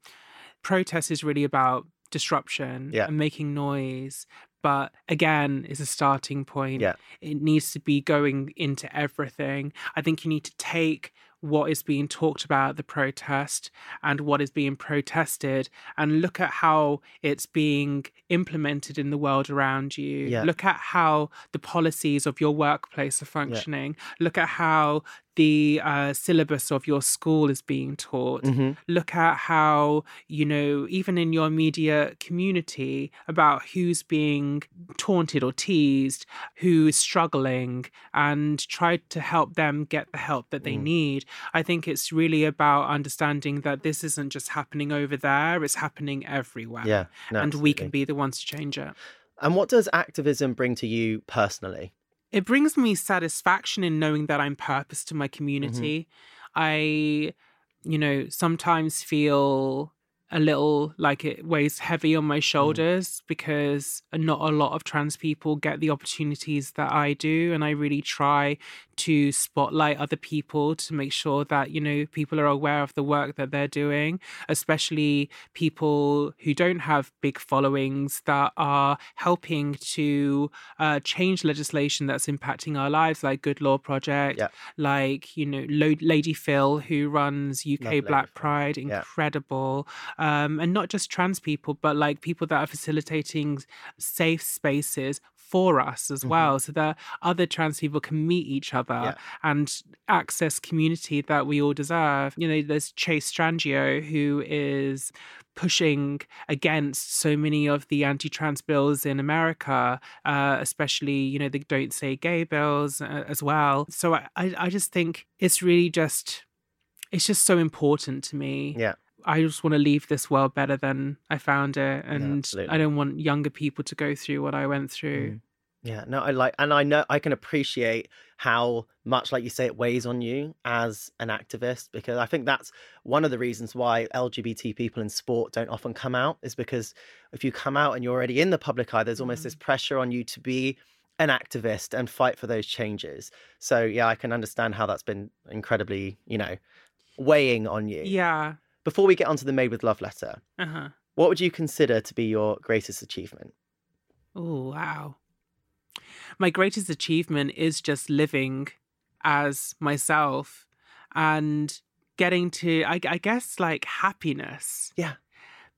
Protest is really about disruption Yeah. and making noise. But again, is a starting point. Yeah. It needs to be going into everything. I think you need to take what is being talked about at the protest and what is being protested and look at how it's being implemented in the world around you. Yeah. Look at how the policies of your workplace are functioning. Look at how the uh, syllabus of your school is being taught. Mhm. Look at how, you know, even in your immediate community, about who's being taunted or teased, who is struggling, and try to help them get the help that they Mm. need. I think it's really about understanding that this isn't just happening over there, it's happening everywhere. yeah, no, and we can be the ones to change it. And what does activism bring to you personally? It brings me satisfaction in knowing that I'm purpose to Mm-hmm. my community. I, you know, sometimes feel a little like it weighs heavy on my shoulders because not a lot of trans people get the opportunities that I do. And I really try to spotlight other people to make sure that, you know, people are aware of the work that they're doing, especially people who don't have big followings that are helping to uh, change legislation that's impacting our lives, like Good Law Project, Yeah. like, you know, Lo- Lady Phyll, who runs UK Love Lady Black Phyll. Pride, Yeah. incredible. Um, and not just trans people, but like people that are facilitating safe spaces for us as Mhm. well, so that other trans people can meet each other Yeah. and access community that we all deserve. You know, there's Chase Strangio, who is pushing against so many of the anti-trans bills in America, uh, especially you know the "Don't Say Gay" bills uh, as well. So I, I just think it's really just, it's just so important to me. Yeah. I just want to leave this world better than I found it, and absolutely. I don't want younger people to go through what I went through. Mm. Yeah, no, I like, and I know I can appreciate how much, like you say, it weighs on you as an activist because I think that's one of the reasons why LGBT people in sport don't often come out is because if you come out and you're already in the public eye, there's almost this pressure on you to be an activist and fight for those changes. So, yeah, I can understand how that's been incredibly, you know, weighing on you. Yeah. Before we get onto the Made with Love letter, Uh huh. what would you consider to be your greatest achievement? Oh, wow. My greatest achievement is just living as myself and getting to, I, I guess, like happiness. Yeah.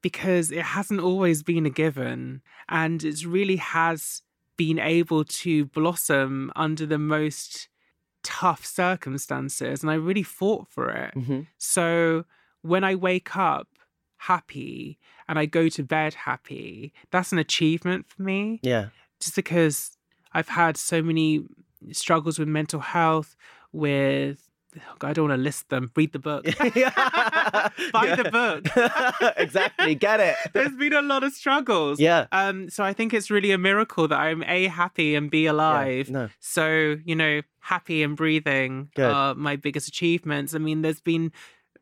Because it hasn't always been a given. And it really has been able to blossom under the most tough circumstances. And I really fought for it. Mm-hmm. So when I wake up happy and I go to bed happy, that's an achievement for me. Yeah. Just because I've had so many struggles with mental health, with I don't want to list them. Read the book. Buy the book. exactly. Get it. There's been a lot of struggles. Yeah. Um, so I think it's really a miracle that I'm a happy and b alive. No. So, you know, happy and breathing Good. are my biggest achievements. I mean, there's been,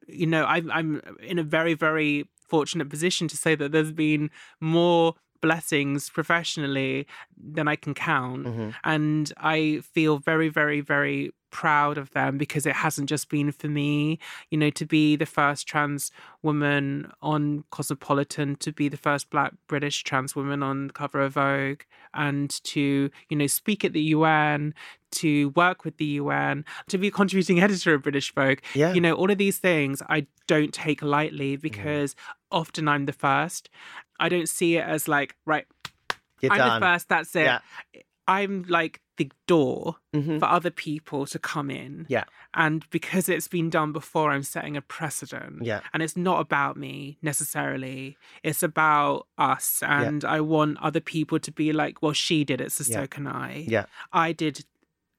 you know, I'm, I'm in a very, very fortunate position to say that there's been more blessings professionally than I can count. Mhm. And I feel very, very, very proud of them because it hasn't just been for me, you know, to be the first trans woman on Cosmopolitan, to be the first black British trans woman on the cover of Vogue, and to, you know, speak at the UN, to work with the UN, to be a contributing editor of British Vogue. Yeah. You know, all of these things I don't take lightly mm-hmm. because often I'm the first. I don't see it as like, right, You're I'm done. the first, that's it. Yeah. I'm like the door Mhm. for other people to come in. Yeah. And because it's been done before, I'm setting a precedent. Yeah. And it's not about me necessarily. It's about us. And I want other people to be like, well, she did it, so Yeah. so can I. Yeah. I did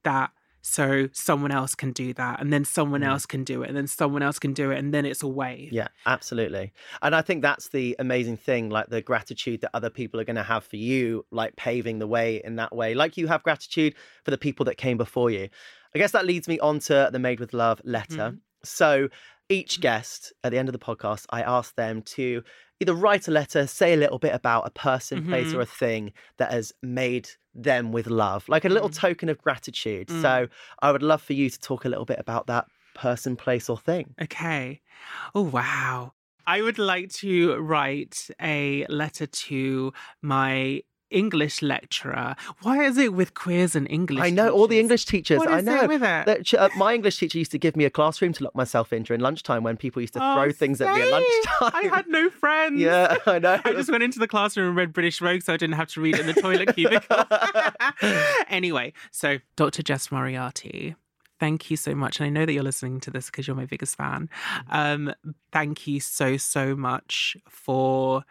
that. So someone else can do that. And then someone Mm. else can do it. And then someone else can do it. And then it's a wave. Yeah, absolutely. And I think that's the amazing thing, like the gratitude that other people are going to have for you, like paving the way in that way, like you have gratitude for the people that came before you. I guess that leads me on to the Made with Love letter. Mhm. So each guest at the end of the podcast, I ask them to either write a letter, say a little bit about a person, place, Mhm. or a thing that has made them with love, like a little Mm. token of gratitude. Mm. So I would love for you to talk a little bit about that person, place, or thing. Okay. Oh, wow. I would like to write a letter to my English lecturer. Why is it with queers and English? I know all the? English teachers. What I know. it with it? That uh, my English teacher used to give me a classroom to lock myself in during lunchtime when people used to Oh, throw things at me at lunchtime. I had no friends. Yeah, I know. I just went into the classroom and read British Vogue so I didn't have to read in the toilet cubicle. anyway, so Dr. Jess Moriarty, thank you so much. And I know that you're listening to this because you're my biggest fan. Um, thank you so, so much for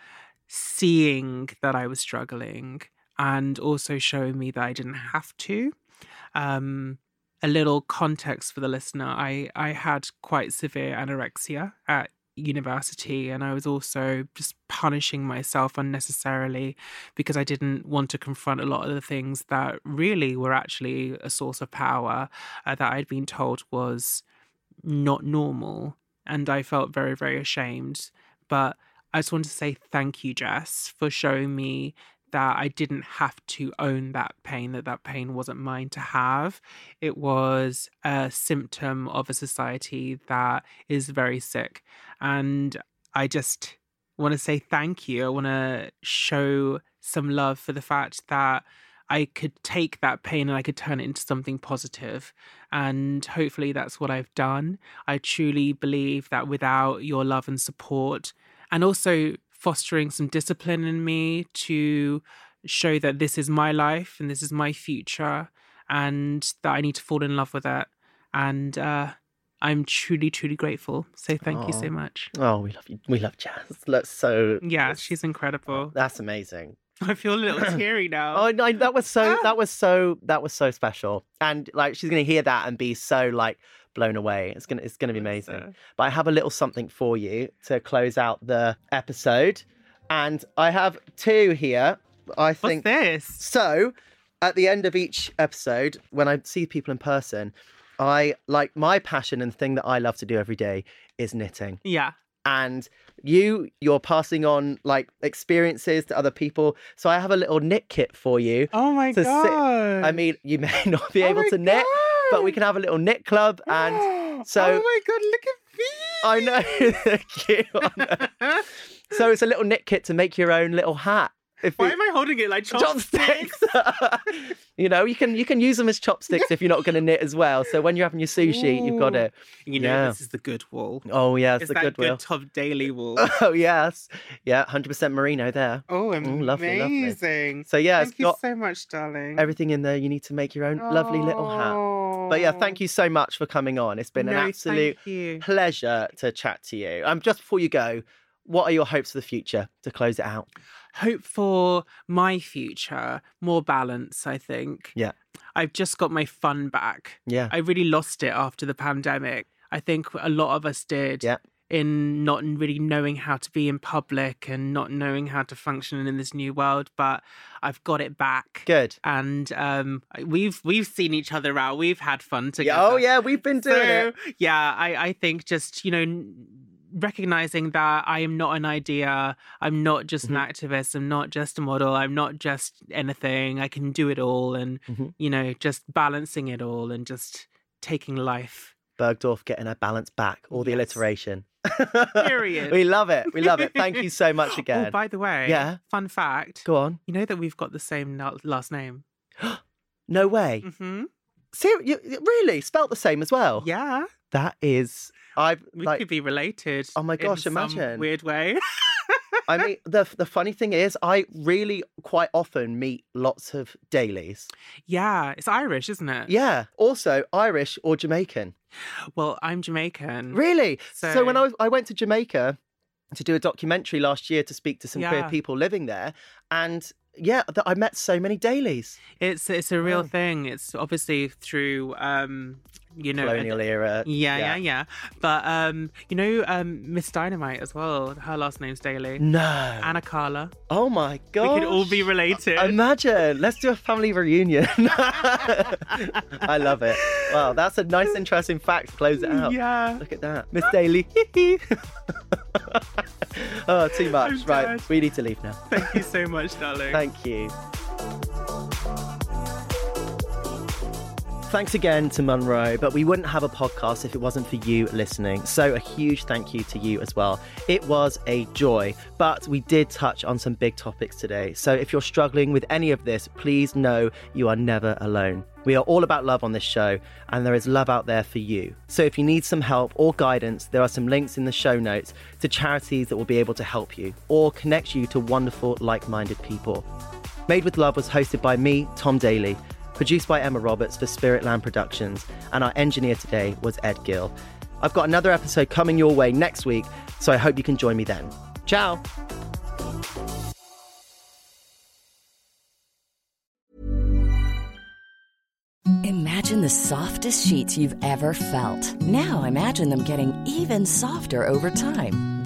seeing that I was struggling and also showing me that I didn't have to. Um, a little context for the listener I, I had quite severe anorexia at university and I was also just punishing myself unnecessarily because I didn't want to confront a lot of the things that really were actually a source of power uh, that I'd been told was not normal and I felt very very ashamed but I just want to say thank you Jess for showing me that I didn't have to own that pain, that that pain wasn't mine to have. It was a symptom of a society that is very sick. And I just want to say thank you. I want to show some love for the fact that I could take that pain and I could turn it into something positive. And hopefully that's what I've done. I truly believe that without your love and support, and also fostering some discipline in me to show that this is my life and this is my future and that I need to fall in love with it. And uh, I'm truly, truly grateful. So thank you so much. Oh, we love you. We love Jazz. That's so. Yeah, that's- she's incredible. That's amazing. I feel a little teary now. Oh no, that was so. Ah. That was so. That was so special. And like, she's gonna hear that and be so like blown away. It's gonna. It's gonna be amazing. So- But I have a little something for you to close out the episode, and I have two here. I What's think this? So, at the end of each episode, when I see people in person, I like my passion and thing that I love to do every day is knitting. Yeah. And you, you're passing on like experiences to other people. So I have a little knit kit for you. Oh my to sit- god. I mean, you may not be Oh able to knit, but we can have a little knit club. And so- Oh my god, look at me. I know, thank you. So it's a little knit kit to make your own little hat. If Why you- am I holding it like chopsticks? chopsticks. you know, you can you can use them as chopsticks if you're not going to knit as well. So when you're having your sushi, you've got Ooh. it. You know, Yeah. this is the good wool. Oh yes, It's the that goodwill. good Daley wool. Oh yes, yeah, hundred percent merino there. Oh, Mm, lovely, lovely. amazing. So yeah, Thank it's you got so much, darling. everything in there. You need to make your own lovely little hat. But yeah, thank you so much for coming on. It's been an absolute pleasure to chat to you. Um, just before you go, what are your hopes for the future to close it out? Hope for my future, more balance, I think. Yeah. I've just got my fun back. Yeah, I really lost it after the pandemic. I think a lot of us did. Yeah. In not really knowing how to be in public and not knowing how to function in this new world, but I've got it back. good. And um, we've we've seen each other out. We've had fun together. Yeah, oh yeah, we've been doing so, it. Yeah, I, I think just, you know, recognizing that I am not an idea. I'm not just Mhm. an activist. I'm not just a model. I'm not just anything. I can do it all. And, Mhm. you know, just balancing it all and just taking life. Bergdorf getting her balance back, all the Yes. alliteration. Period. we love it. We love it. Thank you so much Oh, again. by the way, Yeah. fun fact. Go on. You know that we've got the same last name. No way. hmm Ser- really? Spelt the same as well? Yeah, That is. I've we like. could be related. Oh my in gosh, some imagine. weird way. I mean, the the funny thing is, I really quite often meet lots of Daleys. yeah, it's Irish, isn't it? Yeah. Also, Irish or Jamaican. Well, I'm Jamaican. Really? So, when I was, I went to Jamaica to do a documentary last year to speak to some queer people living there, and yeah, th- I met so many Daleys. It's it's a real Wow. thing. It's obviously through um you know Colonial era. yeah, yeah, yeah. But um you know um Miss Dynamite as well. Her last name's Daley. No. Anna Carla. oh my god. We could all be related. Imagine. Let's do a family reunion. I love it. Wow, that's a nice, interesting fact. Close it out. Yeah. Look at that. Miss Daley. oh, too much. I'm right. dead. We need to leave now. Thank you so much, darling. Thank you. Thanks again to Munroe, but we wouldn't have a podcast if it wasn't for you listening. So, a huge thank you to you as well. It was a joy, but we did touch on some big topics today. So, if you're struggling with any of this, please know you are never alone. We are all about love on this show, and there is love out there for you. So, if you need some help or guidance, there are some links in the show notes to charities that will be able to help you or connect you to wonderful, like minded people. Made with Love was hosted by me, Tom Daley, produced by Emma Roberts for Spiritland Productions, and our engineer today was Ed Gill. I've got another episode coming your way next week, so I hope you can join me then. Ciao! Imagine the softest sheets you've ever felt. Now imagine them getting even softer over time.